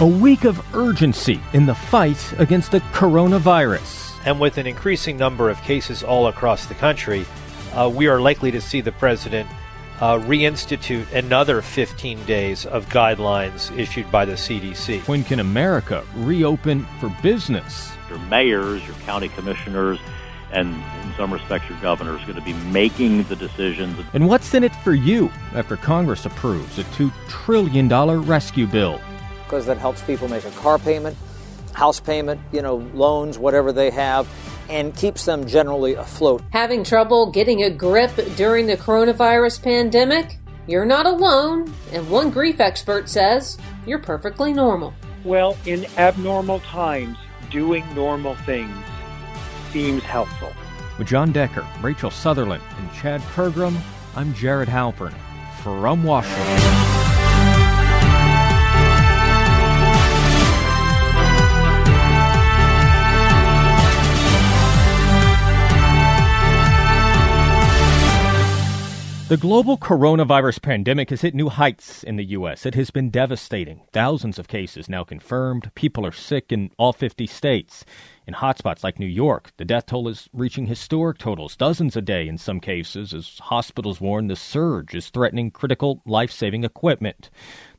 A week of urgency in the fight against the coronavirus. And with an increasing number of cases all across the country, uh, we are likely to see the president uh, reinstitute another 15 days of guidelines issued by the CDC. When can America reopen for business? Your mayors, your county commissioners, and in some respects, your governor is going to be making the decisions. And what's in it for you after Congress approves a $2 trillion rescue bill? Because that helps people make a car payment, house payment, you know, loans, whatever they have and keeps them generally afloat. Having trouble getting a grip during the coronavirus pandemic? You're not alone, and one grief expert says you're perfectly normal. Well, in abnormal times, doing normal things seems helpful. With Jon Decker, Rachel Sutherland, and Chad Pergram, I'm Jared Halpern from Washington. The global coronavirus pandemic has hit new heights in the U.S. It has been devastating. Thousands of cases now confirmed. People are sick in all 50 states. In hotspots like New York, the death toll is reaching historic totals, dozens a day in some cases, as hospitals warn the surge is threatening critical life saving equipment.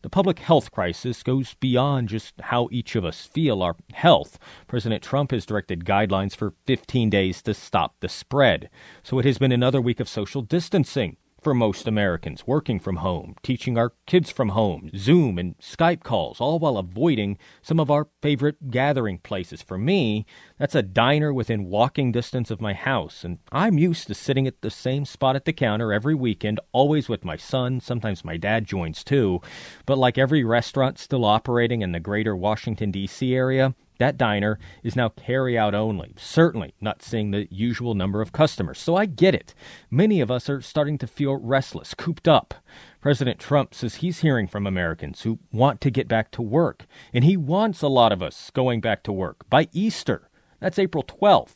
The public health crisis goes beyond just how each of us feel our health. President Trump has directed guidelines for 15 days to stop the spread. So it has been another week of social distancing for most Americans, working from home, teaching our kids from home, Zoom and Skype calls, all while avoiding some of our favorite gathering places. For me, that's a diner within walking distance of my house, and I'm used to sitting at the same spot at the counter every weekend, always with my son. Sometimes my dad joins too. But like every restaurant still operating in the greater Washington, D.C. area, that diner is now carry out only, certainly not seeing the usual number of customers. So I get it. Many of us are starting to feel restless, cooped up. President Trump says he's hearing from Americans who want to get back to work, and he wants a lot of us going back to work by Easter. That's April 12th.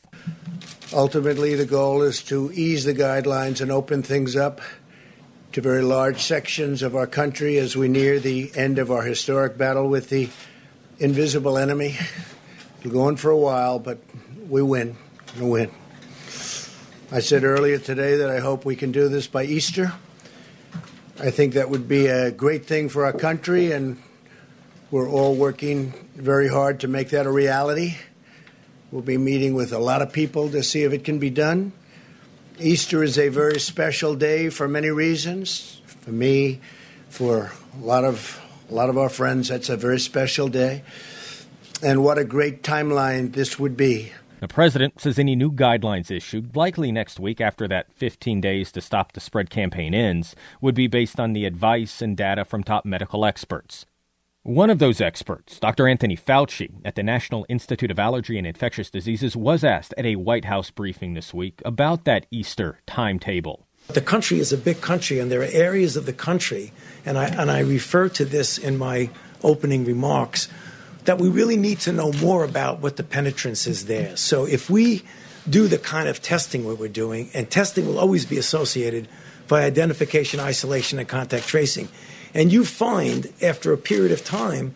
Ultimately, the goal is to ease the guidelines and open things up to very large sections of our country as we near the end of our historic battle with the invisible enemy. We're going for a while, but we win. We win. I said earlier today that I hope we can do this by Easter. I think that would be a great thing for our country, and we're all working very hard to make that a reality. We'll be meeting with a lot of people to see if it can be done. Easter is a very special day for many reasons. For me, for a lot of a lot of our friends, that's a very special day. And what a great timeline this would be. The president says any new guidelines issued, likely next week after that 15 days to stop the spread campaign ends, would be based on the advice and data from top medical experts. One of those experts, Dr. Anthony Fauci at the National Institute of Allergy and Infectious Diseases, was asked at a White House briefing this week about that Easter timetable. The country is a big country, and there are areas of the country, and I, and I refer to this in my opening remarks that we really need to know more about what the penetrance is there. So if we do the kind of testing what we're doing, and testing will always be associated by identification, isolation, and contact tracing, and you find after a period of time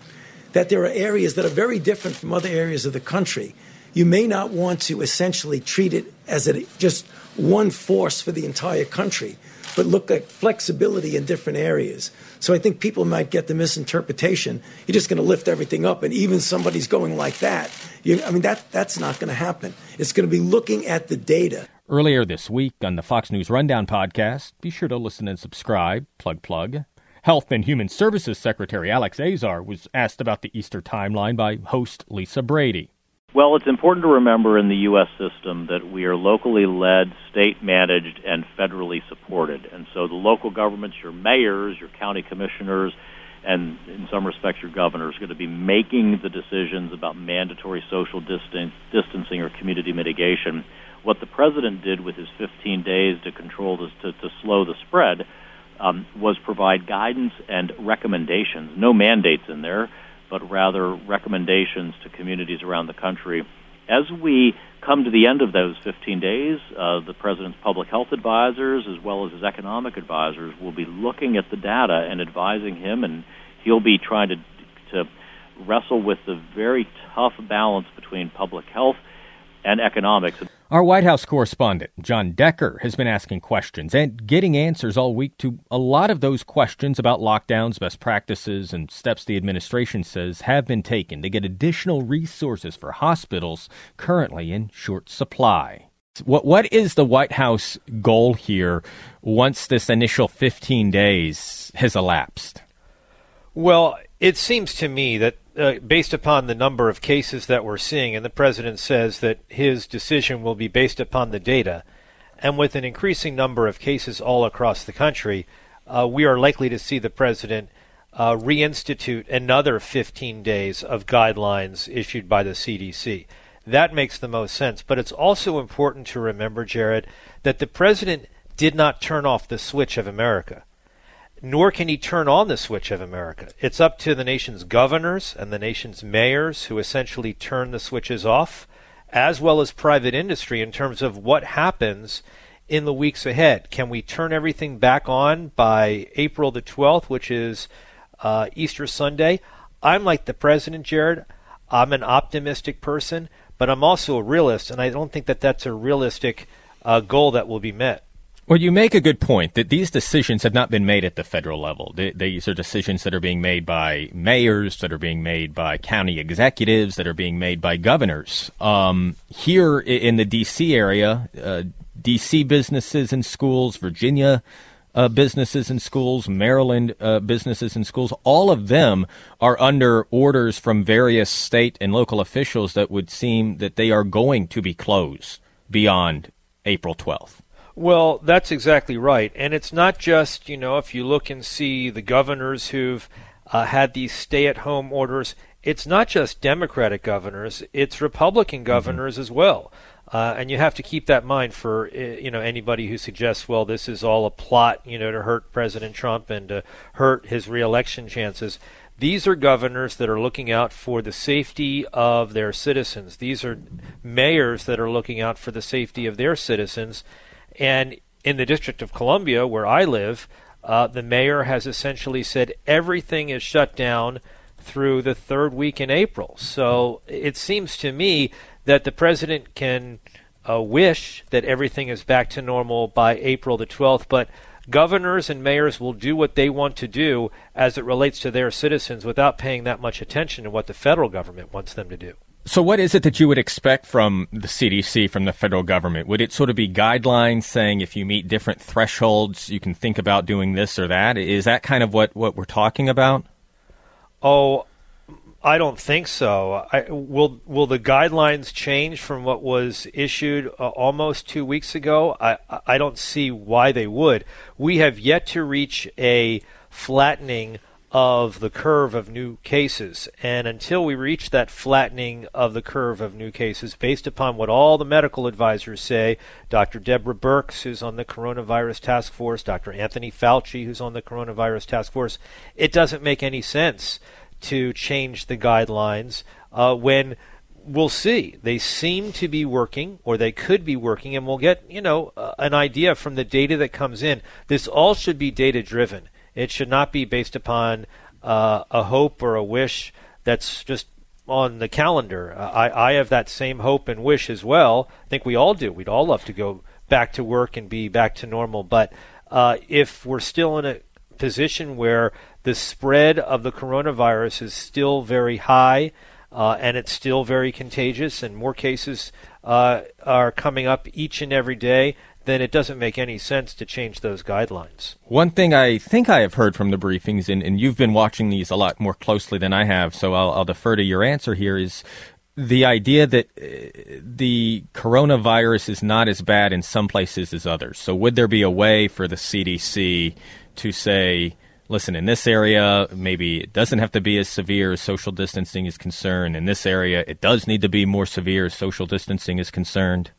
that there are areas that are very different from other areas of the country, you may not want to essentially treat it as a, just one force for the entire country but look at flexibility in different areas. So I think people might get the misinterpretation. You're just going to lift everything up, and even somebody's going like that. You, I mean, that that's not going to happen. It's going to be looking at the data. Earlier this week on the Fox News Rundown podcast, be sure to listen and subscribe. Plug plug. Health and Human Services Secretary Alex Azar was asked about the Easter timeline by host Lisa Brady. Well, it's important to remember in the U.S. system that we are locally led, state managed, and federally supported. And so the local governments, your mayors, your county commissioners, and in some respects your governors, are going to be making the decisions about mandatory social distance, distancing or community mitigation. What the president did with his 15 days to control this, to, to slow the spread, um, was provide guidance and recommendations. No mandates in there but rather recommendations to communities around the country. As we come to the end of those 15 days, uh, the president's public health advisors, as well as his economic advisors, will be looking at the data and advising him, and he'll be trying to to wrestle with the very tough balance between public health and economics. Our White House correspondent, Jon Decker, has been asking questions and getting answers all week to a lot of those questions about lockdowns, best practices, and steps the administration says have been taken to get additional resources for hospitals currently in short supply. What what is the White House goal here once this initial 15 days has elapsed? Well, it seems to me that uh, based upon the number of cases that we're seeing, and the president says that his decision will be based upon the data, and with an increasing number of cases all across the country, uh, we are likely to see the president uh, reinstitute another 15 days of guidelines issued by the CDC. That makes the most sense. But it's also important to remember, Jared, that the president did not turn off the switch of America nor can he turn on the switch of America. It's up to the nation's governors and the nation's mayors who essentially turn the switches off, as well as private industry in terms of what happens in the weeks ahead. Can we turn everything back on by April the 12th, which is uh, Easter Sunday? I'm like the president, Jared. I'm an optimistic person, but I'm also a realist, and I don't think that that's a realistic uh, goal that will be met. Well, you make a good point that these decisions have not been made at the federal level. These are decisions that are being made by mayors, that are being made by county executives, that are being made by governors. Um, here in the D.C. area, uh, D.C. businesses and schools, Virginia uh, businesses and schools, Maryland uh, businesses and schools, all of them are under orders from various state and local officials that would seem that they are going to be closed beyond April 12th. Well, that's exactly right. And it's not just, you know, if you look and see the governors who've uh, had these stay at home orders, it's not just Democratic governors, it's Republican mm-hmm. governors mm-hmm. as well. Uh, and you have to keep that in mind for uh, you know anybody who suggests, well, this is all a plot, you know, to hurt President Trump and to hurt his reelection chances. These are governors that are looking out for the safety of their citizens. These are mayors that are looking out for the safety of their citizens. And in the District of Columbia, where I live, uh, the mayor has essentially said everything is shut down through the third week in April. So it seems to me that the president can uh, wish that everything is back to normal by April the 12th, but governors and mayors will do what they want to do as it relates to their citizens without paying that much attention to what the federal government wants them to do. So, what is it that you would expect from the CDC, from the federal government? Would it sort of be guidelines saying if you meet different thresholds, you can think about doing this or that? Is that kind of what, what we're talking about? Oh, I don't think so. I, will Will the guidelines change from what was issued uh, almost two weeks ago? I I don't see why they would. We have yet to reach a flattening of the curve of new cases. And until we reach that flattening of the curve of new cases, based upon what all the medical advisors say, Dr. Deborah Birx, who's on the coronavirus task force, Dr. Anthony Fauci, who's on the coronavirus task force, it doesn't make any sense to change the guidelines uh, when we'll see. They seem to be working, or they could be working, and we'll get, you know, uh, an idea from the data that comes in. This all should be data driven. It should not be based upon uh, a hope or a wish that's just on the calendar. I, I have that same hope and wish as well. I think we all do. We'd all love to go back to work and be back to normal. But uh, if we're still in a position where the spread of the coronavirus is still very high uh, and it's still very contagious, and more cases uh, are coming up each and every day, then it doesn't make any sense to change those guidelines. One thing I think I have heard from the briefings, and, and you've been watching these a lot more closely than I have, so I'll, I'll defer to your answer here, is the idea that uh, the coronavirus is not as bad in some places as others. So, would there be a way for the CDC to say, listen, in this area, maybe it doesn't have to be as severe as social distancing is concerned. In this area, it does need to be more severe as social distancing is concerned?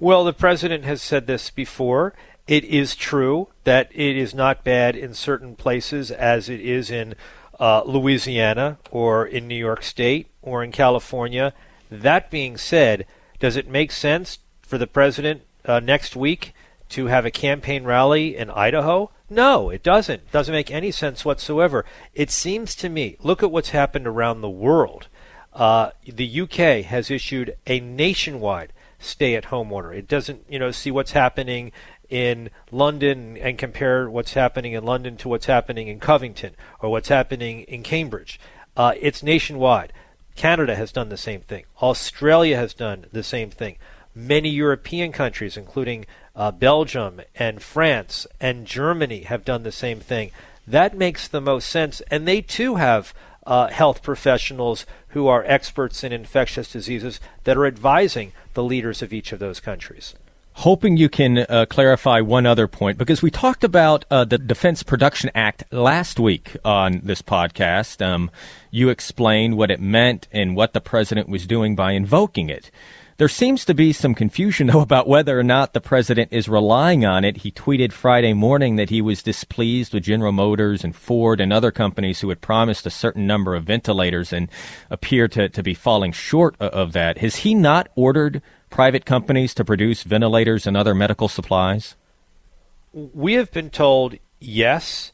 Well, the president has said this before. It is true that it is not bad in certain places as it is in uh, Louisiana or in New York State or in California. That being said, does it make sense for the president uh, next week to have a campaign rally in Idaho? No, it doesn't. It doesn't make any sense whatsoever. It seems to me, look at what's happened around the world. Uh, the UK has issued a nationwide stay-at-home order. It doesn't, you know, see what's happening in London and compare what's happening in London to what's happening in Covington or what's happening in Cambridge. Uh, it's nationwide. Canada has done the same thing. Australia has done the same thing. Many European countries, including uh, Belgium and France and Germany, have done the same thing. That makes the most sense. And they too have uh, health professionals who are experts in infectious diseases that are advising the leaders of each of those countries hoping you can uh, clarify one other point because we talked about uh, the Defense Production Act last week on this podcast. Um, you explained what it meant and what the president was doing by invoking it. There seems to be some confusion, though, about whether or not the president is relying on it. He tweeted Friday morning that he was displeased with General Motors and Ford and other companies who had promised a certain number of ventilators and appear to, to be falling short of that. Has he not ordered private companies to produce ventilators and other medical supplies? We have been told yes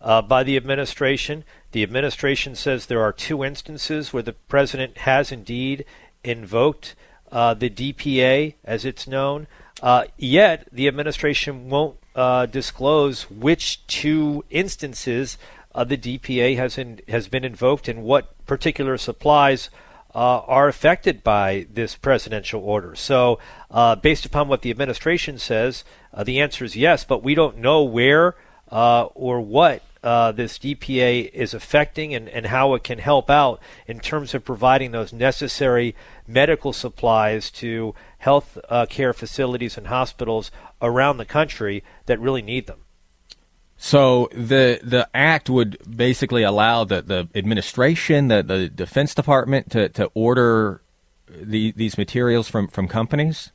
uh, by the administration. The administration says there are two instances where the president has indeed invoked uh, the DPA, as it's known. Uh, yet the administration won't uh, disclose which two instances uh, the DPA has in, has been invoked and what particular supplies uh, are affected by this presidential order. So, uh, based upon what the administration says, the answer is yes, but we don't know where or what uh, this DPA is affecting and, and how it can help out in terms of providing those necessary medical supplies to health uh, care facilities and hospitals around the country that really need them. So the the act would basically allow the, the administration, the, the Defense Department to, to order the, these materials from, from companies?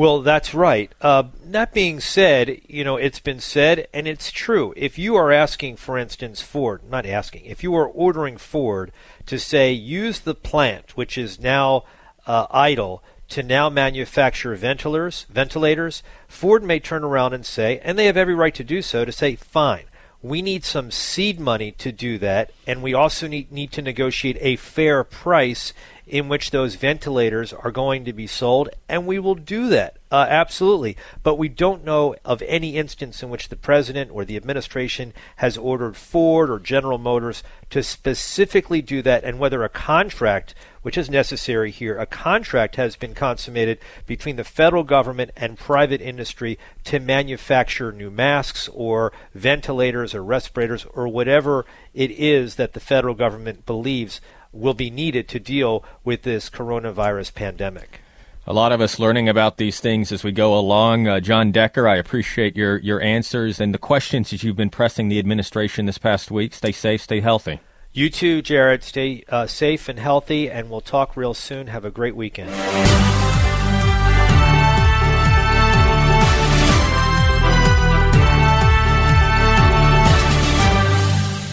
Well, that's right. Uh, that being said, you know, it's been said, and it's true. If you are asking, for instance, Ford, not asking, if you are ordering Ford to say, use the plant, which is now uh, idle, to now manufacture ventilators, ventilators, Ford may turn around and say, and they have every right to do so, to say, fine, we need some seed money to do that, and we also need, need to negotiate a fair price in which those ventilators are going to be sold, and we will do that. Uh, absolutely. But we don't know of any instance in which the president or the administration has ordered Ford or General Motors to specifically do that, and whether a contract, which is necessary here, a contract has been consummated between the federal government and private industry to manufacture new masks or ventilators or respirators or whatever it is that the federal government believes will be needed to deal with this coronavirus pandemic. A lot of us learning about these things as we go along. Uh, Jon Decker, I appreciate your, your answers and the questions that you've been pressing the administration this past week. Stay safe, stay healthy. You too, Jared. Stay uh, safe and healthy, and we'll talk real soon. Have a great weekend.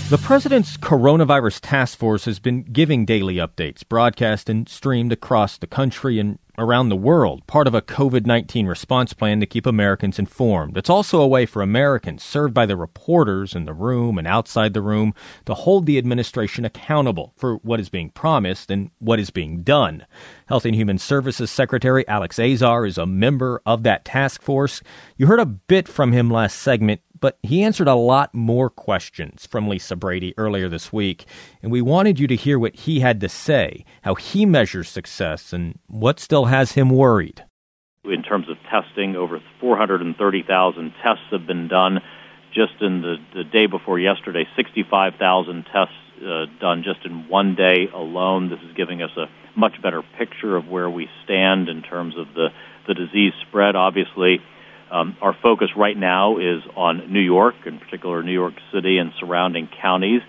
The president's coronavirus task force has been giving daily updates, broadcast and streamed across the country and around the world, part of a COVID 19 response plan to keep Americans informed. It's also a way for Americans served by the reporters in the room and outside the room to hold the administration accountable for what is being promised and what is being done. Health and Human Services Secretary Alex Azar is a member of that task force. You heard a bit from him last segment but he answered a lot more questions from Lisa Brady earlier this week, and we wanted you to hear what he had to say, how he measures success, and what still has him worried. In terms of testing, over 430,000 tests have been done. Just in the, the day before yesterday, 65,000 tests uh, done just in one day alone. This is giving us a much better picture of where we stand in terms of the, the disease spread. Obviously, um, our focus right now is on New York, in particular New York City and surrounding counties.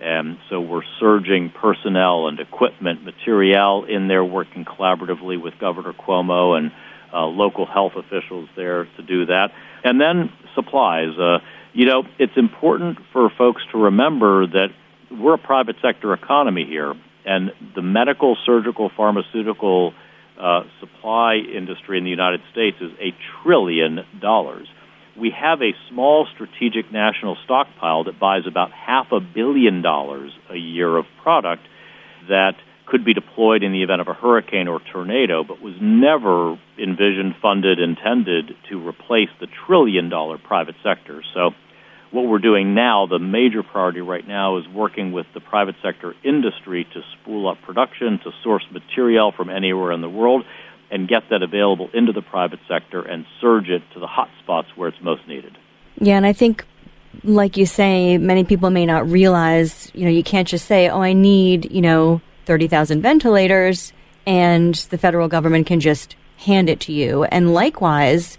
And so we're surging personnel and equipment, material in there, working collaboratively with Governor Cuomo and uh, local health officials there to do that. And then supplies. Uh, you know, it's important for folks to remember that we're a private sector economy here, and the medical, surgical, pharmaceutical uh, supply industry in the United States is a trillion dollars. we have a small strategic national stockpile that buys about half a billion dollars a year of product that could be deployed in the event of a hurricane or tornado, but was never envisioned, funded, intended to replace the trillion dollar private sector. So, what we're doing now, the major priority right now, is working with the private sector industry to spool up production, to source material from anywhere in the world, and get that available into the private sector and surge it to the hot spots where it's most needed. Yeah, and I think like you say, many people may not realize, you know, you can't just say, oh, I need, you know, 30,000 ventilators and the federal government can just hand it to you. And likewise,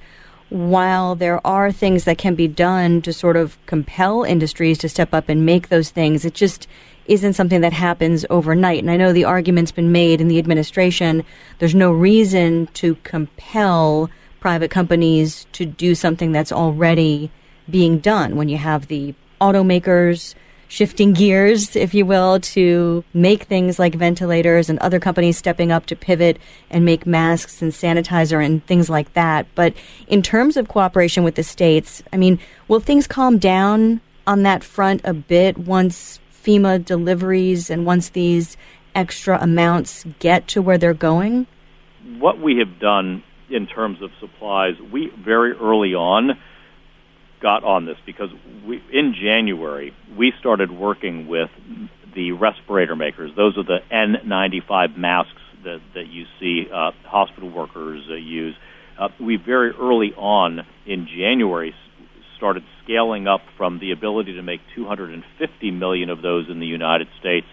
while there are things that can be done to sort of compel industries to step up and make those things, it just isn't something that happens overnight. And I know the argument's been made in the administration there's no reason to compel private companies to do something that's already being done when you have the automakers shifting gears, if you will, to make things like ventilators and other companies stepping up to pivot and make masks and sanitizer and things like that. But in terms of cooperation with the states, I mean, will things calm down on that front a bit once FEMA deliveries and once these extra amounts get to where they're going? What we have done in terms of supplies, we very early on got on this because we, in January we started working with the respirator makers. Those are the N95 masks that, that you see uh, hospital workers uh, use. Uh, we very early on in January started scaling up from the ability to make 250 million of those in the United States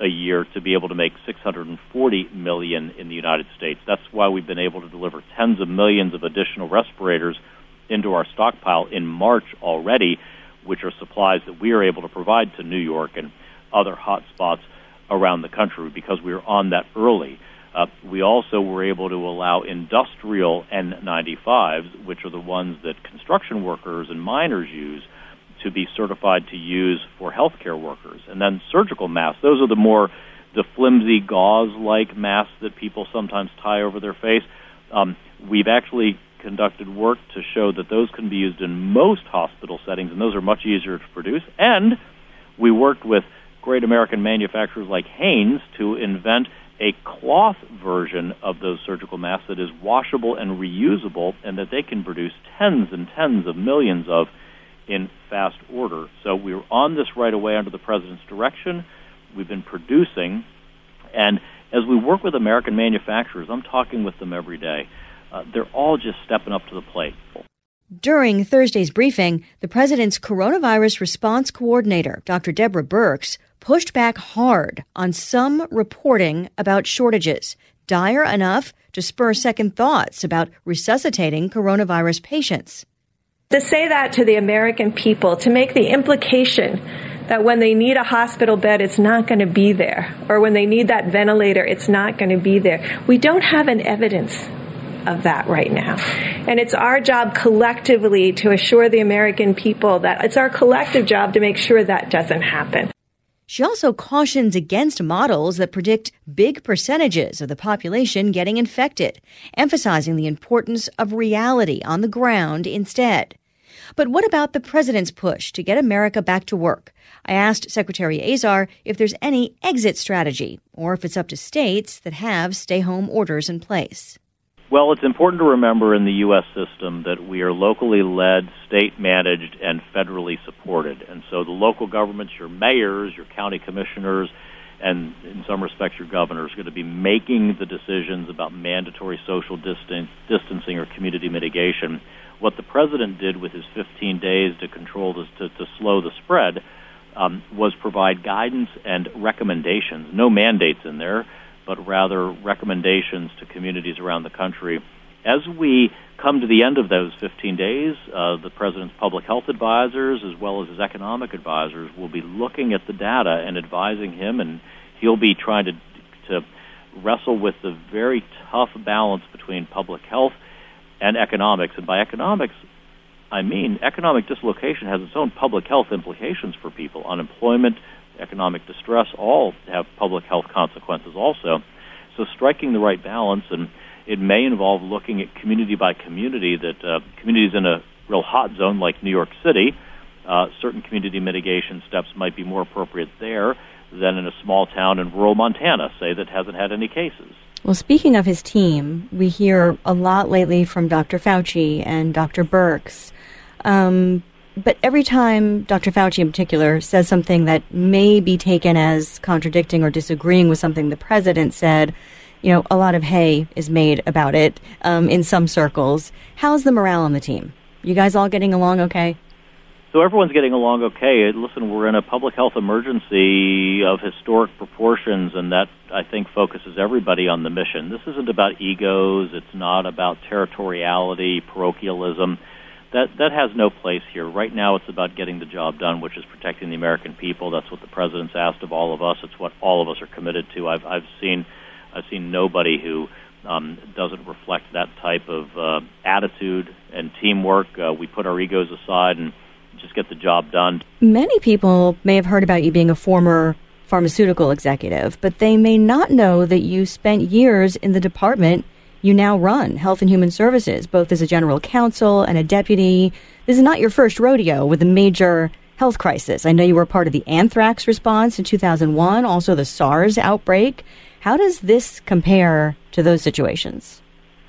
a year to be able to make 640 million in the United States. That's why we've been able to deliver tens of millions of additional respirators into our stockpile in March already, which are supplies that we are able to provide to New York and other hot spots around the country because we were on that early. Uh, we also were able to allow industrial N95s, which are the ones that construction workers and miners use, to be certified to use for healthcare workers. And then surgical masks, those are the more the flimsy gauze-like masks that people sometimes tie over their face. Um, we've actually conducted work to show that those can be used in most hospital settings, and those are much easier to produce. And we worked with great American manufacturers like Hanes to invent a cloth version of those surgical masks that is washable and reusable, and that they can produce tens and tens of millions of in fast order. So we were on this right away under the president's direction. We've been producing, and as we work with American manufacturers, I'm talking with them every day uh, they're all just stepping up to the plate. During Thursday's briefing, the president's coronavirus response coordinator, Dr. Deborah Birx, pushed back hard on some reporting about shortages, dire enough to spur second thoughts about resuscitating coronavirus patients. To say that to the American people, to make the implication that when they need a hospital bed, it's not going to be there, or when they need that ventilator, it's not going to be there. We don't have an evidence of that right now. And it's our job collectively to assure the American people that it's our collective job to make sure that doesn't happen. She also cautions against models that predict big percentages of the population getting infected, emphasizing the importance of reality on the ground instead. But what about the president's push to get America back to work? I asked Secretary Azar if there's any exit strategy, or if it's up to states that have stay home orders in place. Well, it's important to remember in the U.S. system that we are locally led, state managed, and federally supported. And so the local governments, your mayors, your county commissioners, and in some respects your governors, are going to be making the decisions about mandatory social distance, distancing or community mitigation. What the president did with his 15 days to control this, to, to slow the spread, um, was provide guidance and recommendations. No mandates in there but rather recommendations to communities around the country. As we come to the end of those 15 days, uh, the president's public health advisors, as well as his economic advisors, will be looking at the data and advising him, and he'll be trying to to wrestle with the very tough balance between public health and economics. And by economics, I mean economic dislocation has its own public health implications for people. Unemployment, economic distress all have public health consequences also. So striking the right balance, and it may involve looking at community by community, that uh, communities in a real hot zone like New York City, uh, certain community mitigation steps might be more appropriate there than in a small town in rural Montana, say, that hasn't had any cases. Well, speaking of his team, we hear a lot lately from Dr. Fauci and Dr. Birx. Um, but every time Dr. Fauci in particular says something that may be taken as contradicting or disagreeing with something the president said, you know, a lot of hay is made about it um, in some circles. How's the morale on the team? You guys all getting along okay? So everyone's getting along okay. Listen, we're in a public health emergency of historic proportions, and that I think focuses everybody on the mission. This isn't about egos. It's not about territoriality, parochialism. That that has no place here. Right now, it's about getting the job done, which is protecting the American people. That's what the president's asked of all of us. It's what all of us are committed to. I've I've seen I've seen nobody who um, doesn't reflect that type of uh, attitude and teamwork. Uh, we put our egos aside and just get the job done. Many people may have heard about you being a former pharmaceutical executive, but they may not know that you spent years in the department you now run, Health and Human Services, both as a general counsel and a deputy. This is not your first rodeo with a major health crisis. I know you were part of the anthrax response in 2001, also the SARS outbreak. How does this compare to those situations?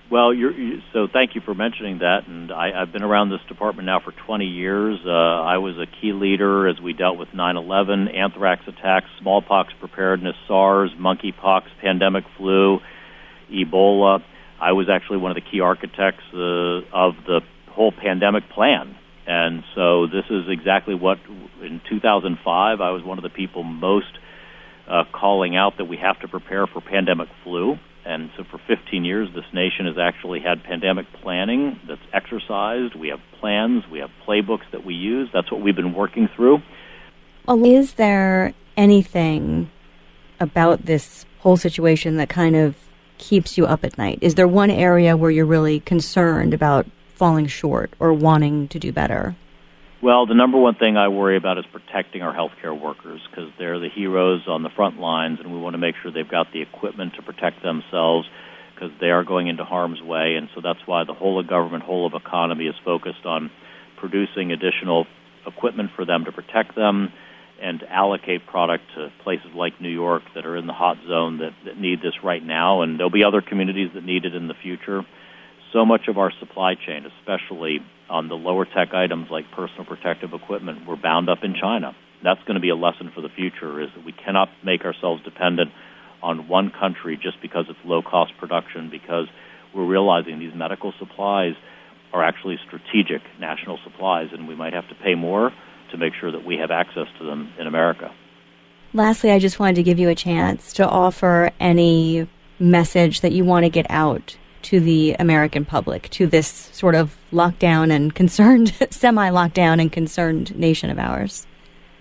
Well, you, so thank you for mentioning that. And I, I've been around this department now for 20 years. Uh, I was a key leader as we dealt with 9/11, anthrax attacks, smallpox preparedness, SARS, monkeypox, pandemic flu, Ebola. I was actually one of the key architects uh, of the whole pandemic plan. And so this is exactly what in 2005 I was one of the people most uh, calling out that we have to prepare for pandemic flu. And so for 15 years, this nation has actually had pandemic planning that's exercised. We have plans, we have playbooks that we use. That's what we've been working through. Is there anything about this whole situation that kind of keeps you up at night? Is there one area where you're really concerned about falling short or wanting to do better? Well, the number one thing I worry about is protecting our healthcare workers because they're the heroes on the front lines, and we want to make sure they've got the equipment to protect themselves because they are going into harm's way. And so that's why the whole of government, whole of economy is focused on producing additional equipment for them to protect them and allocate product to places like New York that are in the hot zone that, that need this right now. And there'll be other communities that need it in the future so much of our supply chain, especially on the lower tech items like personal protective equipment, we're bound up in China. That's going to be a lesson for the future is that we cannot make ourselves dependent on one country just because it's low cost production because we're realizing these medical supplies are actually strategic national supplies and we might have to pay more to make sure that we have access to them in America. Lastly, I just wanted to give you a chance to offer any message that you want to get out to the American public, to this sort of lockdown and concerned, semi lockdown and concerned nation of ours?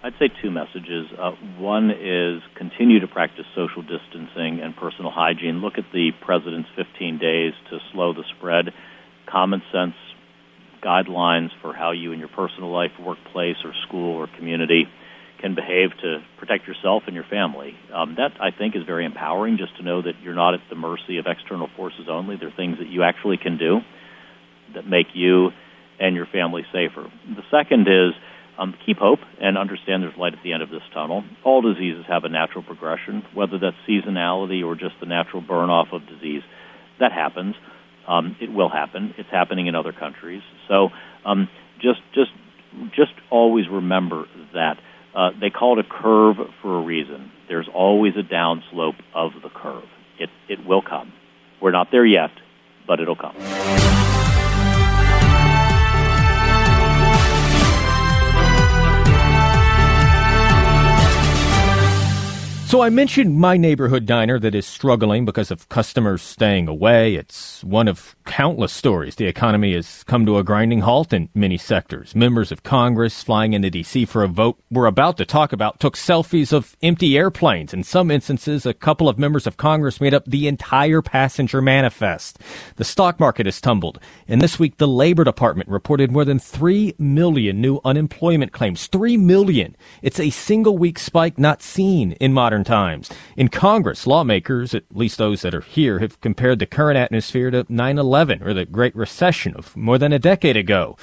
I'd say two messages. Uh, one is continue to practice social distancing and personal hygiene. Look at the president's 15 days to slow the spread. Common sense guidelines for how you in your personal life, workplace, or school or community can behave to protect yourself and your family. Um, that I think is very empowering. Just to know that you're not at the mercy of external forces only. There are things that you actually can do that make you and your family safer. The second is um, keep hope and understand there's light at the end of this tunnel. All diseases have a natural progression, whether that's seasonality or just the natural burn off of disease. That happens. Um, it will happen. It's happening in other countries. So um, just just just always remember that uh, they call it a curve for a reason. There's always a downslope of the curve. It, it will come. We're not there yet, but it'll come. So I mentioned my neighborhood diner that is struggling because of customers staying away. It's one of countless stories. The economy has come to a grinding halt in many sectors. Members of Congress flying into D.C. for a vote we're about to talk about took selfies of empty airplanes. In some instances, a couple of members of Congress made up the entire passenger manifest. The stock market has tumbled. And this week, the Labor Department reported more than 3 million new unemployment claims. 3 million. It's a single week spike not seen in modern modern times. In Congress, lawmakers, at least those that are here, have compared the current atmosphere to 9-11 or the Great Recession of more than a decade ago.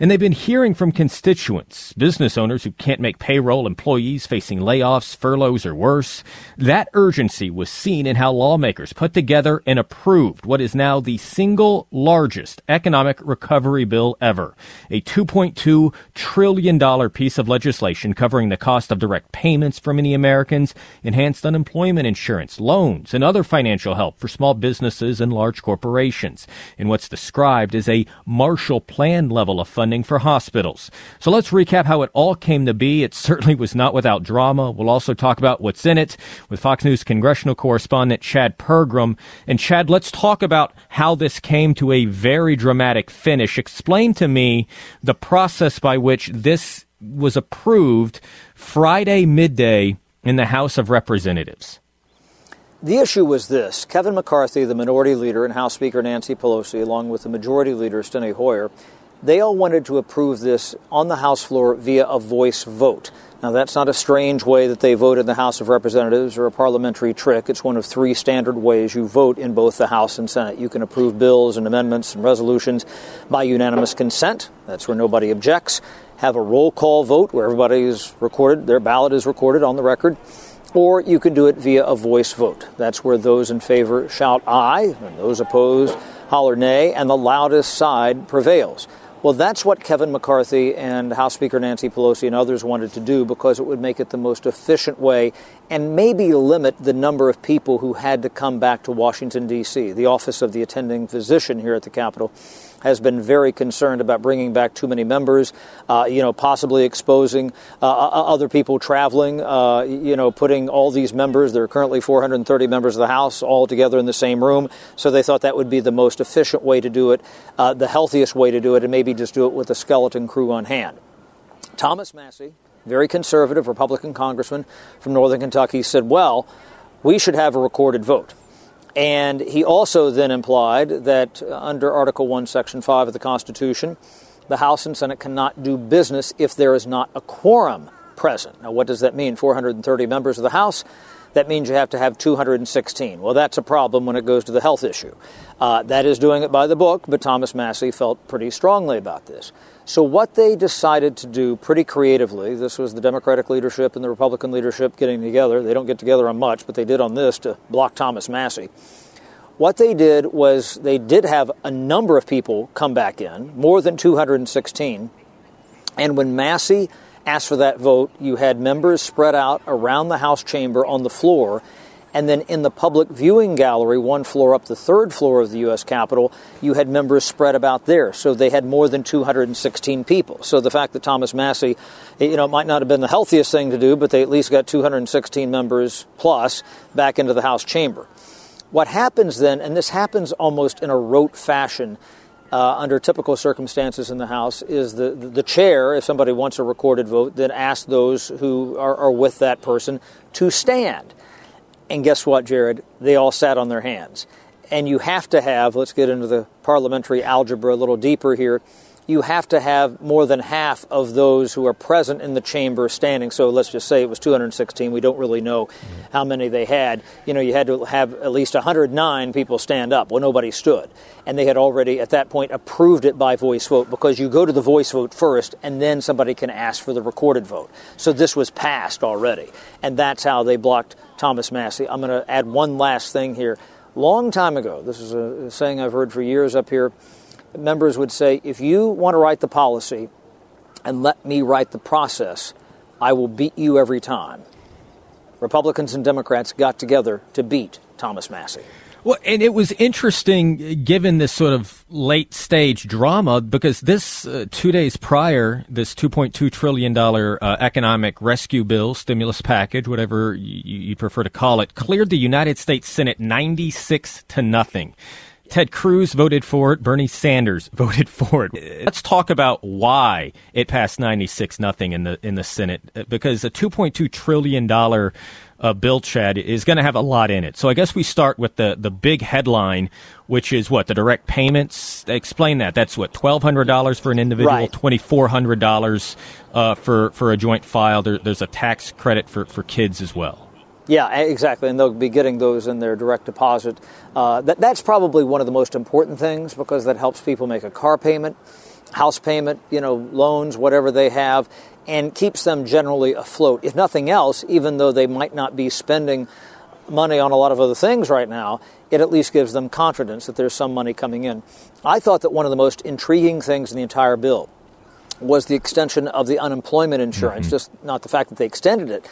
And they've been hearing from constituents, business owners who can't make payroll, employees facing layoffs, furloughs, or worse. That urgency was seen in how lawmakers put together and approved what is now the single largest economic recovery bill ever. A $2.2 trillion piece of legislation covering the cost of direct payments for many Americans, enhanced unemployment insurance, loans, and other financial help for small businesses and large corporations, in what's described as a Marshall Plan level of funding for hospitals. So let's recap how it all came to be. It certainly was not without drama. We'll also talk about what's in it with Fox News congressional correspondent Chad Pergram. And Chad, let's talk about how this came to a very dramatic finish. Explain to me the process by which this was approved Friday midday in the House of Representatives. The issue was this Kevin McCarthy, the minority leader, and House Speaker Nancy Pelosi, along with the majority leader, Steny Hoyer, they all wanted to approve this on the House floor via a voice vote. Now, that's not a strange way that they vote in the House of Representatives or a parliamentary trick. It's one of three standard ways you vote in both the House and Senate. You can approve bills and amendments and resolutions by unanimous consent. That's where nobody objects. Have a roll call vote where everybody is recorded, their ballot is recorded on the record. Or you can do it via a voice vote. That's where those in favor shout aye, and those opposed holler nay, and the loudest side prevails. Well, that's what Kevin McCarthy and House Speaker Nancy Pelosi and others wanted to do because it would make it the most efficient way and maybe limit the number of people who had to come back to Washington, D.C. The Office of the Attending Physician here at the Capitol has been very concerned about bringing back too many members, uh, you know, possibly exposing uh, other people traveling, uh, you know, putting all these members, there are currently 430 members of the House, all together in the same room. So they thought that would be the most efficient way to do it, uh, the healthiest way to do it, and maybe just do it with a skeleton crew on hand. Thomas Massie, very conservative Republican congressman from Northern Kentucky, said, well, we should have a recorded vote. And he also then implied that under Article 1, Section 5 of the Constitution, the House and Senate cannot do business if there is not a quorum present. Now, what does that mean? 430 members of the House? That means you have to have 216. Well, that's a problem when it goes to the health issue. Uh, that is doing it by the book, but Thomas Massie felt pretty strongly about this. So, what they decided to do pretty creatively, this was the Democratic leadership and the Republican leadership getting together. They don't get together on much, but they did on this to block Thomas Massie. What they did was they did have a number of people come back in, more than 216. And when Massie asked for that vote, you had members spread out around the House chamber on the floor and then in the public viewing gallery, one floor up the third floor of the U.S. Capitol, you had members spread about there. So they had more than 216 people. So the fact that Thomas Massie, you know, might not have been the healthiest thing to do, but they at least got 216 members plus back into the House chamber. What happens then, and this happens almost in a rote fashion, uh, under typical circumstances in the House is the, the chair, if somebody wants a recorded vote, then asks those who are, are with that person to stand. And guess what, Jared? They all sat on their hands. And you have to have, let's get into the parliamentary algebra a little deeper here. You have to have more than half of those who are present in the chamber standing. So let's just say it was 216. We don't really know mm-hmm. how many they had. You know, you had to have at least 109 people stand up. Well, nobody stood. And they had already, at that point, approved it by voice vote because you go to the voice vote first and then somebody can ask for the recorded vote. So this was passed already. And that's how they blocked Thomas Massie. I'm going to add one last thing here. Long time ago, this is a saying I've heard for years up here, members would say, if you want to write the policy and let me write the process, I will beat you every time. Republicans and Democrats got together to beat Thomas Massie. Well, and it was interesting given this sort of late stage drama because this uh, two days prior, this $2.2 trillion uh, economic rescue bill, stimulus package, whatever you, you prefer to call it, cleared the United States Senate 96 to nothing. Ted Cruz voted for it. Bernie Sanders voted for it. Let's talk about why it passed 96 nothing in the in the Senate because a 2.2 trillion dollar uh, bill, Chad, is going to have a lot in it. So I guess we start with the the big headline, which is what the direct payments. Explain that. That's what twelve hundred dollars for an individual, right. twenty four hundred dollars uh, for for a joint file. There, there's a tax credit for for kids as well. Yeah, exactly, and they'll be getting those in their direct deposit. Uh, that, that's probably one of the most important things because that helps people make a car payment, house payment, you know, loans, whatever they have, and keeps them generally afloat. If nothing else, even though they might not be spending money on a lot of other things right now, it at least gives them confidence that there's some money coming in. I thought that one of the most intriguing things in the entire bill was the extension of the unemployment insurance, mm-hmm. just not the fact that they extended it,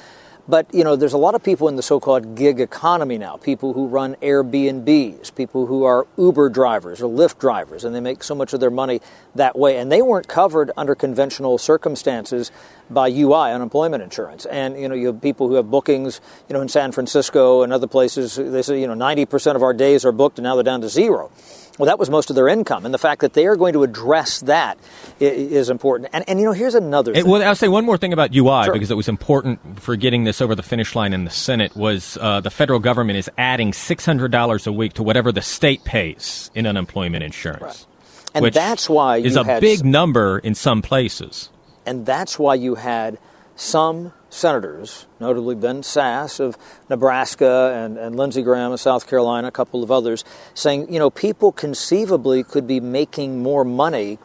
but you know, there's a lot of people in the so-called gig economy now. People who run Airbnbs, people who are Uber drivers or Lyft drivers, and they make so much of their money that way. And they weren't covered under conventional circumstances by UI, unemployment insurance. And you know, you have people who have bookings, you know, in San Francisco and other places. They say, you know, 90% of our days are booked, and now they're down to zero. Well, that was most of their income, and the fact that they are going to address that is important. And, and you know, here's another. Thing. well, I'll say one more thing about UI sure. because it was important for getting this over the finish line in the Senate. Was uh, the federal government is adding six hundred dollars a week to whatever the state pays in unemployment insurance, right. and that's why is a big number in some places. And that's why you had some senators, notably Ben Sasse of Nebraska and, and Lindsey Graham of South Carolina, a couple of others, saying, you know, people conceivably could be making more money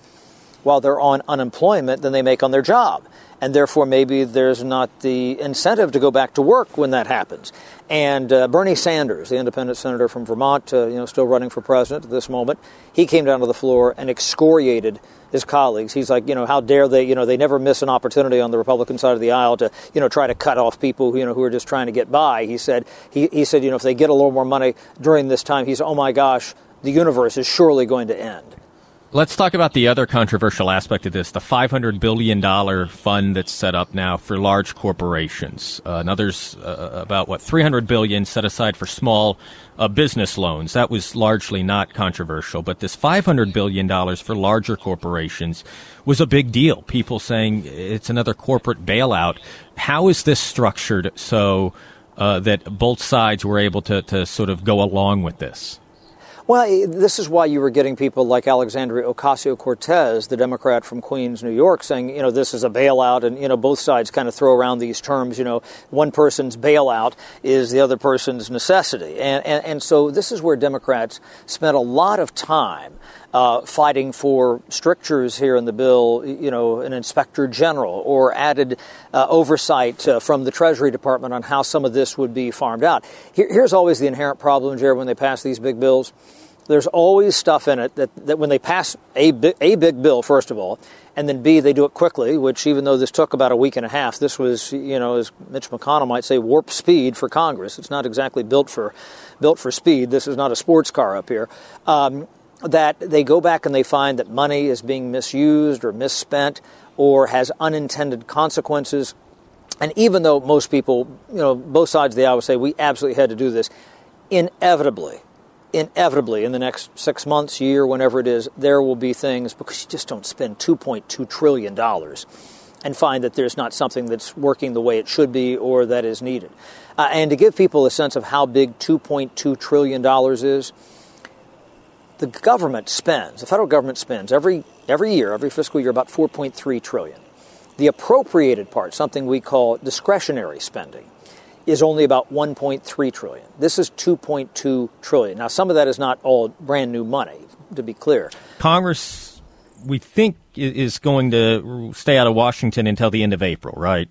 while they're on unemployment than they make on their job. And therefore, maybe there's not the incentive to go back to work when that happens. And uh, Bernie Sanders, the independent senator from Vermont, uh, you know, still running for president at this moment, he came down to the floor and excoriated his colleagues. He's like, you know, how dare they, you know, they never miss an opportunity on the Republican side of the aisle to, you know, try to cut off people, you know, who are just trying to get by. He said, he, he said, you know, if they get a little more money during this time, he's, oh my gosh, the universe is surely going to end. Let's talk about the other controversial aspect of this the $500 billion fund that's set up now for large corporations. Uh, another's uh, about, what, 300 billion set aside for small uh, business loans. That was largely not controversial. But this $500 billion for larger corporations was a big deal. People saying it's another corporate bailout. How is this structured so uh, that both sides were able to, to sort of go along with this? Well, eh, this is why you were getting people like Alexandria Ocasio Cortez, the Democrat from Queens, New York, saying, you know, this is a bailout. And, you know, both sides kind of throw around these terms, you know, one person's bailout is the other person's necessity. And, and, and so this is where Democrats spent a lot of time uh, fighting for strictures here in the bill, you know, an inspector general or added uh, oversight uh, from the Treasury Department on how some of this would be farmed out. Here, here's always the inherent problem, Jared, when they pass these big bills. There's always stuff in it that, that when they pass a, a big bill, first of all, and then B, they do it quickly, which even though this took about a week and a half, this was, you know, as Mitch McConnell might say, warp speed for Congress. It's not exactly built for, built for speed. This is not a sports car up here. Um, that they go back and they find that money is being misused or misspent or has unintended consequences. And even though most people, you know, both sides of the aisle say we absolutely had to do this, inevitably, inevitably in the next six months, year, whenever it is, there will be things because you just don't spend $2.2 trillion and find that there's not something that's working the way it should be or that is needed. Uh, and to give people a sense of how big $2.2 trillion is, the government spends, the federal government spends every, every year, every fiscal year, about 4.3 trillion. The appropriated part, something we call discretionary spending, is only about 1.3 trillion. This is 2.2 trillion. Now, some of that is not all brand new money, to be clear. Congress, we think, is going to stay out of Washington until the end of April, right?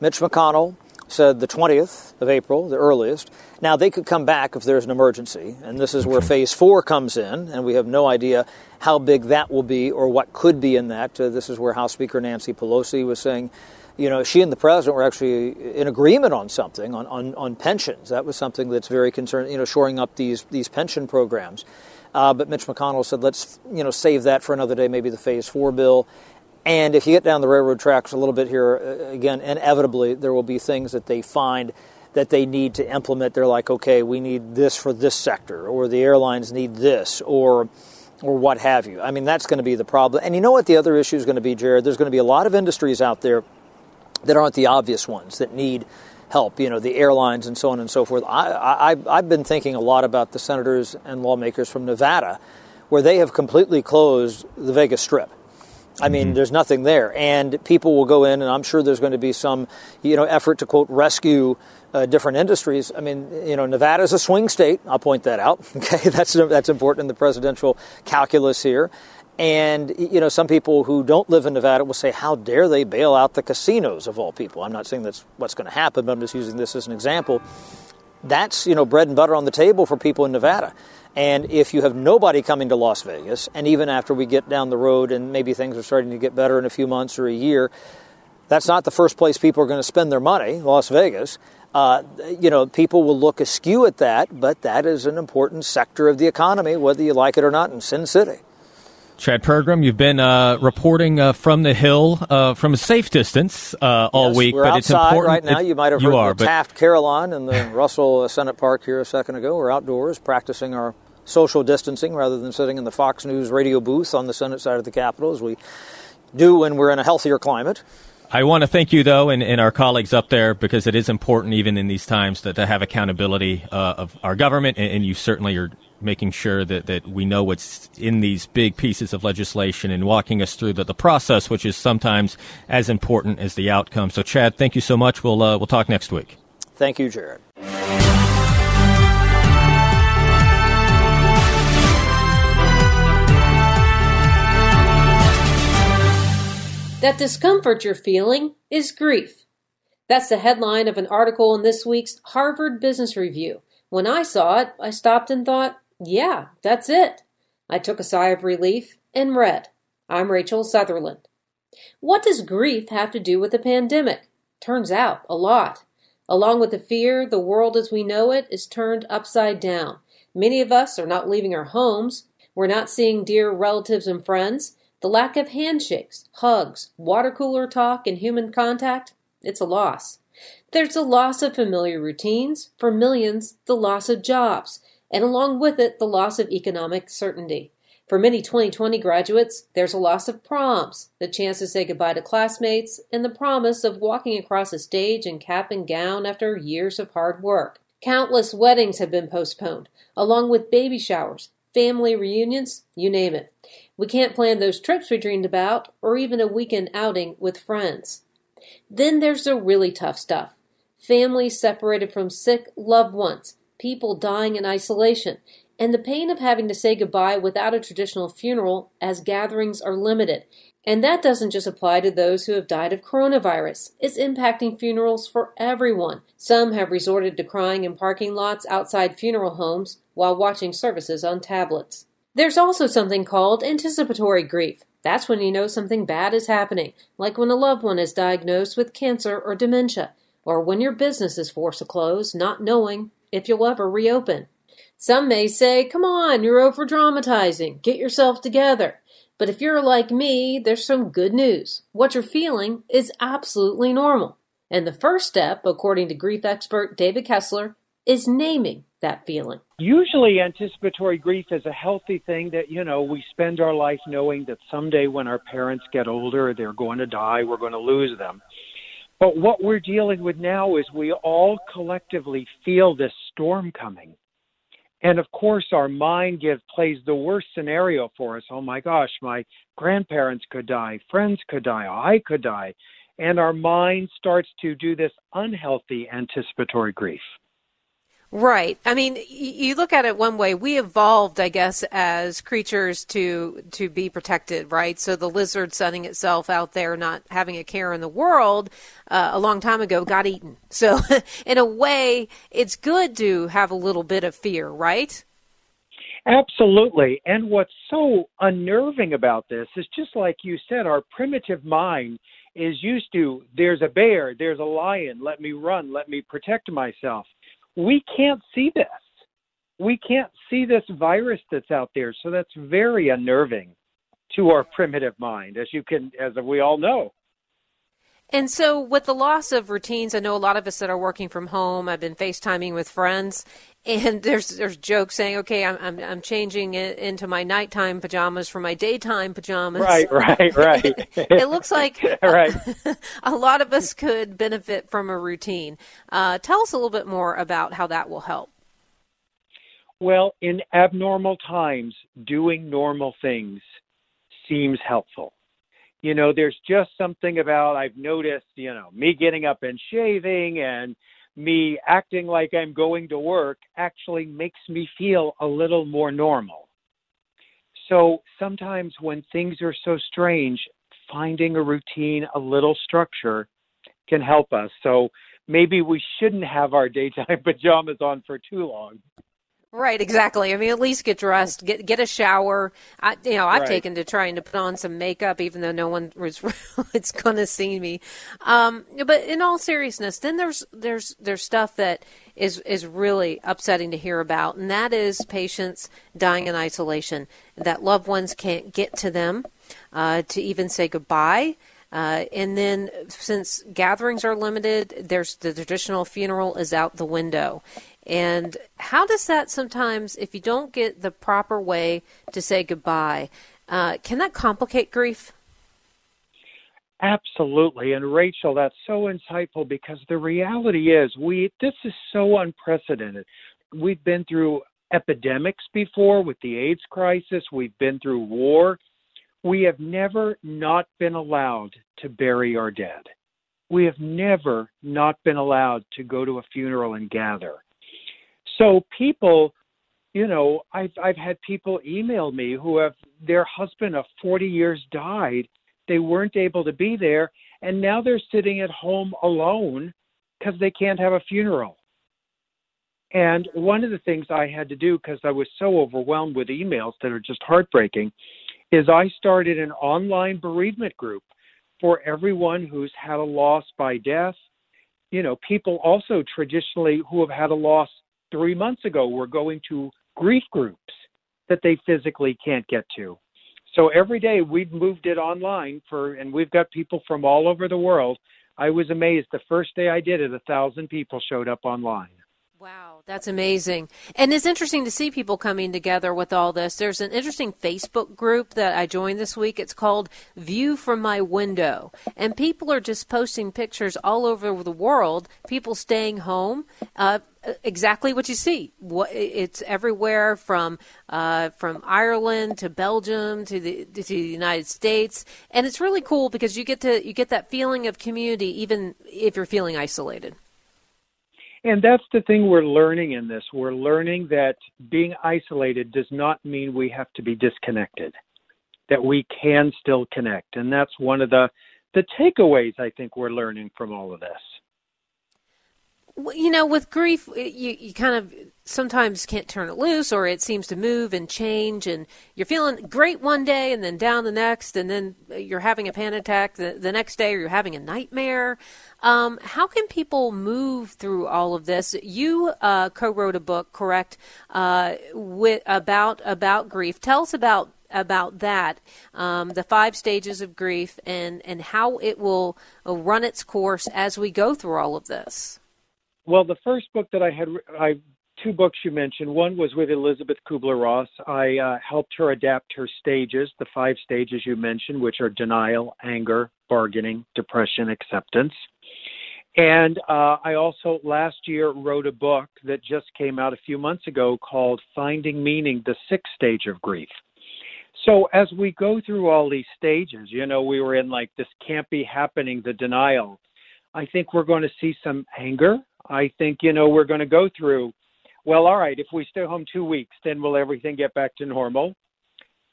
Mitch McConnell said the 20th of April, the earliest. Now, they could come back if there's an emergency, and this is where phase four comes in, and we have no idea how big that will be or what could be in that. Uh, this is where House Speaker Nancy Pelosi was saying, you know, she and the president were actually in agreement on something, on, on, on pensions. That was something that's very concerned, you know, shoring up these, these pension programs. Uh, but Mitch McConnell said, let's, you know, save that for another day, maybe the phase four bill. And if you get down the railroad tracks a little bit here, uh, again, inevitably there will be things that they find that they need to implement. They're like, okay, we need this for this sector, or the airlines need this, or or what have you. I mean, that's going to be the problem. And you know what the other issue is going to be, Jared? There's going to be a lot of industries out there that aren't the obvious ones that need help. You know, the airlines and so on and so forth. I, I I've been thinking a lot about the senators and lawmakers from Nevada, where they have completely closed the Vegas Strip I mean, mm-hmm. there's nothing there, and people will go in, and I'm sure there's going to be some, you know, effort to quote rescue uh, different industries. I mean, you know, Nevada is a swing state. I'll point that out. Okay, that's that's important in the presidential calculus here. And you know, some people who don't live in Nevada will say, "How dare they bail out the casinos of all people?" I'm not saying that's what's going to happen, but I'm just using this as an example. That's you know bread and butter on the table for people in Nevada. And if you have nobody coming to Las Vegas, and even after we get down the road and maybe things are starting to get better in a few months or a year, that's not the first place people are going to spend their money, Las Vegas. Uh, you know, people will look askew at that, but that is an important sector of the economy, whether you like it or not, in Sin City. Chad Pergram, you've been uh, reporting uh, from the Hill uh, from a safe distance uh, all yes, week, but it's important. right now. You might have heard are, the Taft Carillon in the Russell Senate Park here a second ago. We're outdoors practicing our social distancing rather than sitting in the Fox News radio booth on the Senate side of the Capitol as we do when we're in a healthier climate. I want to thank you, though, and, and, our colleagues up there, because it is important, even in these times, to, to have accountability uh, of our government, and, and, you certainly are making sure that, that we know what's in these big pieces of legislation and walking us through the, the process, which is sometimes as important as the outcome. So, Chad, thank you so much. We'll, uh, we'll talk next week. Thank you, Jared. That discomfort you're feeling is grief. That's the headline of an article in this week's Harvard Business Review. When I saw it, I stopped and thought, yeah, that's it. I took a sigh of relief and read. I'm Rachel Sutherland. What does grief have to do with the pandemic? Turns out, a lot. Along with the fear, the world as we know it is turned upside down. Many of us are not leaving our homes. We're not seeing dear relatives and friends. The lack of handshakes, hugs, water cooler talk, and human contact, it's a loss. There's a loss of familiar routines, for millions, the loss of jobs, and along with it, the loss of economic certainty. For many 2020 graduates, there's a loss of proms, the chance to say goodbye to classmates, and the promise of walking across a stage in cap and gown after years of hard work. Countless weddings have been postponed, along with baby showers, family reunions, you name it. We can't plan those trips we dreamed about, or even a weekend outing with friends. Then there's the really tough stuff families separated from sick loved ones, people dying in isolation, and the pain of having to say goodbye without a traditional funeral as gatherings are limited. And that doesn't just apply to those who have died of coronavirus. It's impacting funerals for everyone. Some have resorted to crying in parking lots outside funeral homes while watching services on tablets. There's also something called anticipatory grief. That's when you know something bad is happening, like when a loved one is diagnosed with cancer or dementia, or when your business is forced to close, not knowing if you'll ever reopen. Some may say, Come on, you're over dramatizing, get yourself together. But if you're like me, there's some good news. What you're feeling is absolutely normal. And the first step, according to grief expert David Kessler, is naming that feeling. Usually, anticipatory grief is a healthy thing that, you know, we spend our life knowing that someday when our parents get older, they're going to die, we're going to lose them. But what we're dealing with now is we all collectively feel this storm coming. And of course, our mind gives, plays the worst scenario for us. Oh my gosh, my grandparents could die, friends could die, I could die. And our mind starts to do this unhealthy anticipatory grief. Right. I mean, you look at it one way. We evolved, I guess, as creatures to to be protected, right? So the lizard sunning itself out there, not having a care in the world, uh, a long time ago, got eaten. So, in a way, it's good to have a little bit of fear, right? Absolutely. And what's so unnerving about this is just like you said, our primitive mind is used to there's a bear, there's a lion, let me run, let me protect myself we can't see this. We can't see this virus that's out there. So that's very unnerving to our primitive mind, as you can, as we all know. And so, with the loss of routines, I know a lot of us that are working from home. I've been FaceTiming with friends, and there's there's jokes saying, "Okay, I'm I'm, I'm changing it into my nighttime pajamas from my daytime pajamas." Right, right, right. it looks like right. a lot of us could benefit from a routine. Uh, tell us a little bit more about how that will help. Well, in abnormal times, doing normal things seems helpful You know, there's just something about I've noticed, you know, me getting up and shaving and me acting like I'm going to work actually makes me feel a little more normal. So sometimes when things are so strange, finding a routine, a little structure can help us. So maybe we shouldn't have our daytime pajamas on for too long. Right, exactly. I mean, at least get dressed, get get a shower. I, you know, I've right. taken to trying to put on some makeup, even though no one was it's going to see me. Um, but in all seriousness, then there's there's there's stuff that is is really upsetting to hear about, and that is patients dying in isolation. That loved ones can't get to them uh, to even say goodbye. Uh, and then, since gatherings are limited, there's the traditional funeral is out the window. And how does that sometimes, if you don't get the proper way to say goodbye, uh, can that complicate grief? Absolutely. And Rachel, that's so insightful because the reality is we this is so unprecedented. We've been through epidemics before with the AIDS crisis, we've been through war. We have never not been allowed to bury our dead. We have never not been allowed to go to a funeral and gather. So people, you know, I've I've had people email me who have their husband of 40 years died. They weren't able to be there, and now they're sitting at home alone because they can't have a funeral. And one of the things I had to do because I was so overwhelmed with emails that are just heartbreaking is I started an online bereavement group for everyone who's had a loss by death. You know, people also traditionally who have had a loss three months ago we were going to grief groups that they physically can't get to. So every day we've moved it online for, and we've got people from all over the world. I was amazed the first day I did it, a thousand people showed up online. Wow, that's amazing. And it's interesting to see people coming together with all this. There's an interesting Facebook group that I joined this week. It's called View from My Window. And people are just posting pictures all over the world, people staying home. Uh, exactly what you see. It's everywhere from uh, from Ireland to Belgium to the to the United States, and it's really cool because you get to you get that feeling of community even if you're feeling isolated. And that's the thing we're learning in this. We're learning that being isolated does not mean we have to be disconnected, that we can still connect. And that's one of the, the takeaways I think we're learning from all of this. You know, with grief, you, you kind of sometimes can't turn it loose or it seems to move and change and you're feeling great one day and then down the next and then you're having a panic attack the, the next day or you're having a nightmare. Um, how can people move through all of this? You uh, co-wrote a book correct uh, with about about grief. Tell us about about that um, the five stages of grief and and how it will run its course as we go through all of this well, the first book that I had, I two books you mentioned. One was with Elizabeth Kubler Ross. I uh, helped her adapt her stages, the five stages you mentioned, which are denial, anger, bargaining, depression, acceptance. And uh, I also last year wrote a book that just came out a few months ago called Finding Meaning The Sixth Stage of Grief. So as we go through all these stages, you know, we were in like this can't be happening, the denial. I think we're going to see some anger. I think, you know, we're going to go through well, all right, if we stay home two weeks, then will everything get back to normal?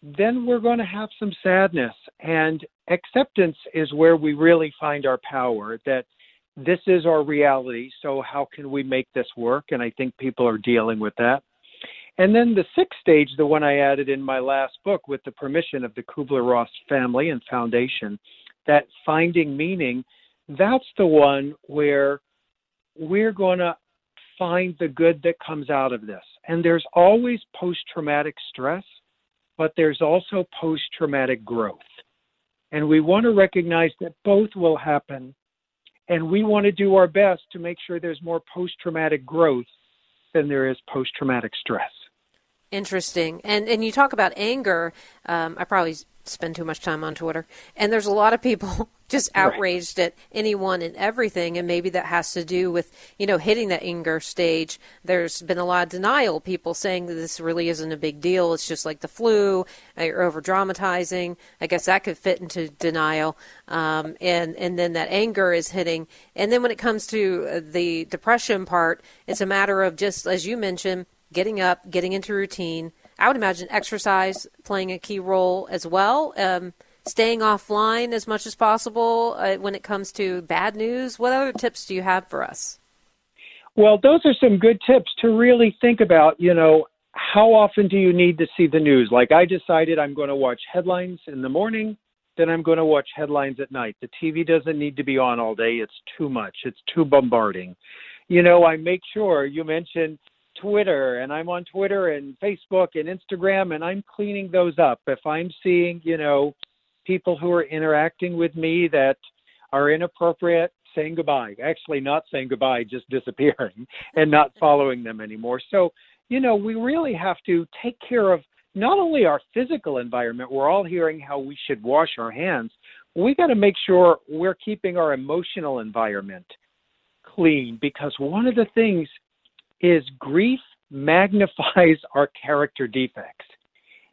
Then we're going to have some sadness. And acceptance is where we really find our power that this is our reality. So, how can we make this work? And I think people are dealing with that. And then the sixth stage, the one I added in my last book with the permission of the Kubler Ross family and foundation, that finding meaning, that's the one where we're going to find the good that comes out of this. And there's always post traumatic stress, but there's also post traumatic growth. And we want to recognize that both will happen. And we want to do our best to make sure there's more post traumatic growth than there is post traumatic stress. Interesting. And and you talk about anger. Um, I probably spend too much time on Twitter. And there's a lot of people just outraged right. at anyone and everything. And maybe that has to do with, you know, hitting that anger stage. There's been a lot of denial, people saying that this really isn't a big deal. It's just like the flu. You're over dramatizing. I guess that could fit into denial. Um, and, and then that anger is hitting. And then when it comes to uh, the depression part, it's a matter of just, as you mentioned, getting up, getting into routine I would imagine exercise playing a key role as well. Um, staying offline as much as possible uh, when it comes to bad news. What other tips do you have for us? Well, those are some good tips to really think about. You know, how often do you need to see the news? Like I decided I'm going to watch headlines in the morning, then I'm going to watch headlines at night. The TV doesn't need to be on all day. It's too much. It's too bombarding. You know, I make sure you mentioned Twitter and I'm on Twitter and Facebook and Instagram and I'm cleaning those up. If I'm seeing, you know, people who are interacting with me that are inappropriate, saying goodbye. Actually, not saying goodbye, just disappearing and not following them anymore. So, you know, we really have to take care of not only our physical environment, we're all hearing how we should wash our hands. We got to make sure we're keeping our emotional environment clean because one of the things is grief magnifies our character defects.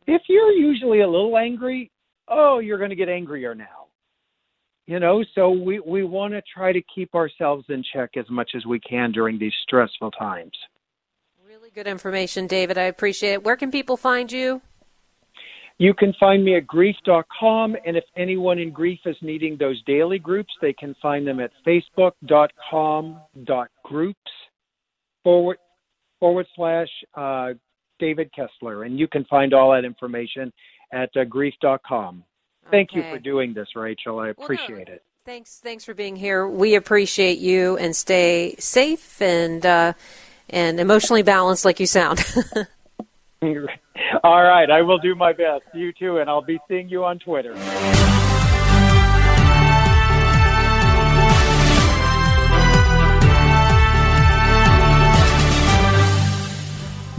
If you're usually a little angry, oh, you're going to get angrier now. You know, so we, we want to try to keep ourselves in check as much as we can during these stressful times. Really good information, David. I appreciate it. Where can people find you? You can find me at grief.com, and if anyone in grief is needing those daily groups, they can find them at facebook.com.groups forward forward slash uh, David Kessler, and you can find all that information at uh, grief.com. Thank okay. you for doing this, Rachel. I appreciate well, it. Thanks, thanks for being here. We appreciate you, and stay safe and uh, and emotionally balanced, like you sound. all right, I will do my best. You too, and I'll be seeing you on Twitter.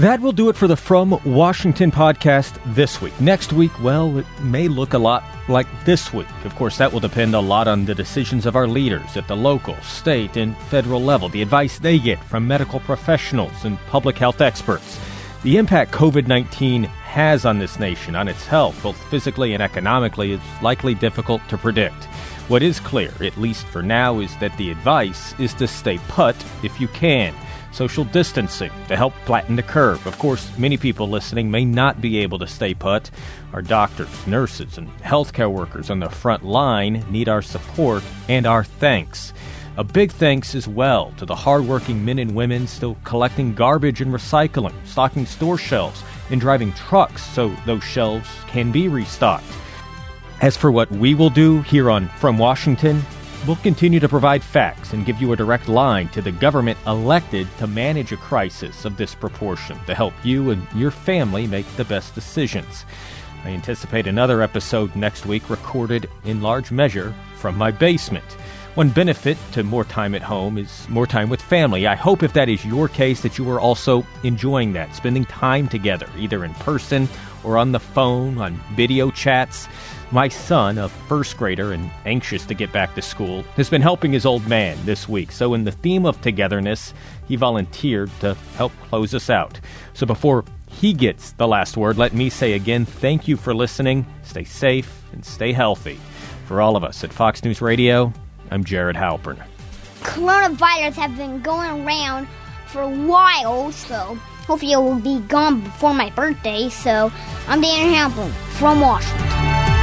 That will do it for the From Washington podcast this week. Next week, well, it may look a lot like this week. Of course, that will depend a lot on the decisions of our leaders at the local, state, and federal level, the advice they get from medical professionals and public health experts. The impact COVID 19 has on this nation, on its health, both physically and economically, is likely difficult to predict. What is clear, at least for now, is that the advice is to stay put if you can social distancing to help flatten the curve. Of course, many people listening may not be able to stay put. Our doctors, nurses, and healthcare workers on the front line need our support and our thanks. A big thanks as well to the hardworking men and women still collecting garbage and recycling, stocking store shelves, and driving trucks so those shelves can be restocked. As for what we will do here on From Washington, We'll continue to provide facts and give you a direct line to the government elected to manage a crisis of this proportion to help you and your family make the best decisions. I anticipate another episode next week recorded in large measure from my basement. One benefit to more time at home is more time with family. I hope if that is your case that you are also enjoying that, spending time together, either in person or on the phone, on video chats. My son, a first grader and anxious to get back to school, has been helping his old man this week. So, in the theme of togetherness, he volunteered to help close us out. So, before he gets the last word, let me say again thank you for listening. Stay safe and stay healthy. For all of us at Fox News Radio, I'm Jared Halpern. Coronavirus have been going around for a while, so hopefully it will be gone before my birthday. So I'm Dan Halpern from Washington.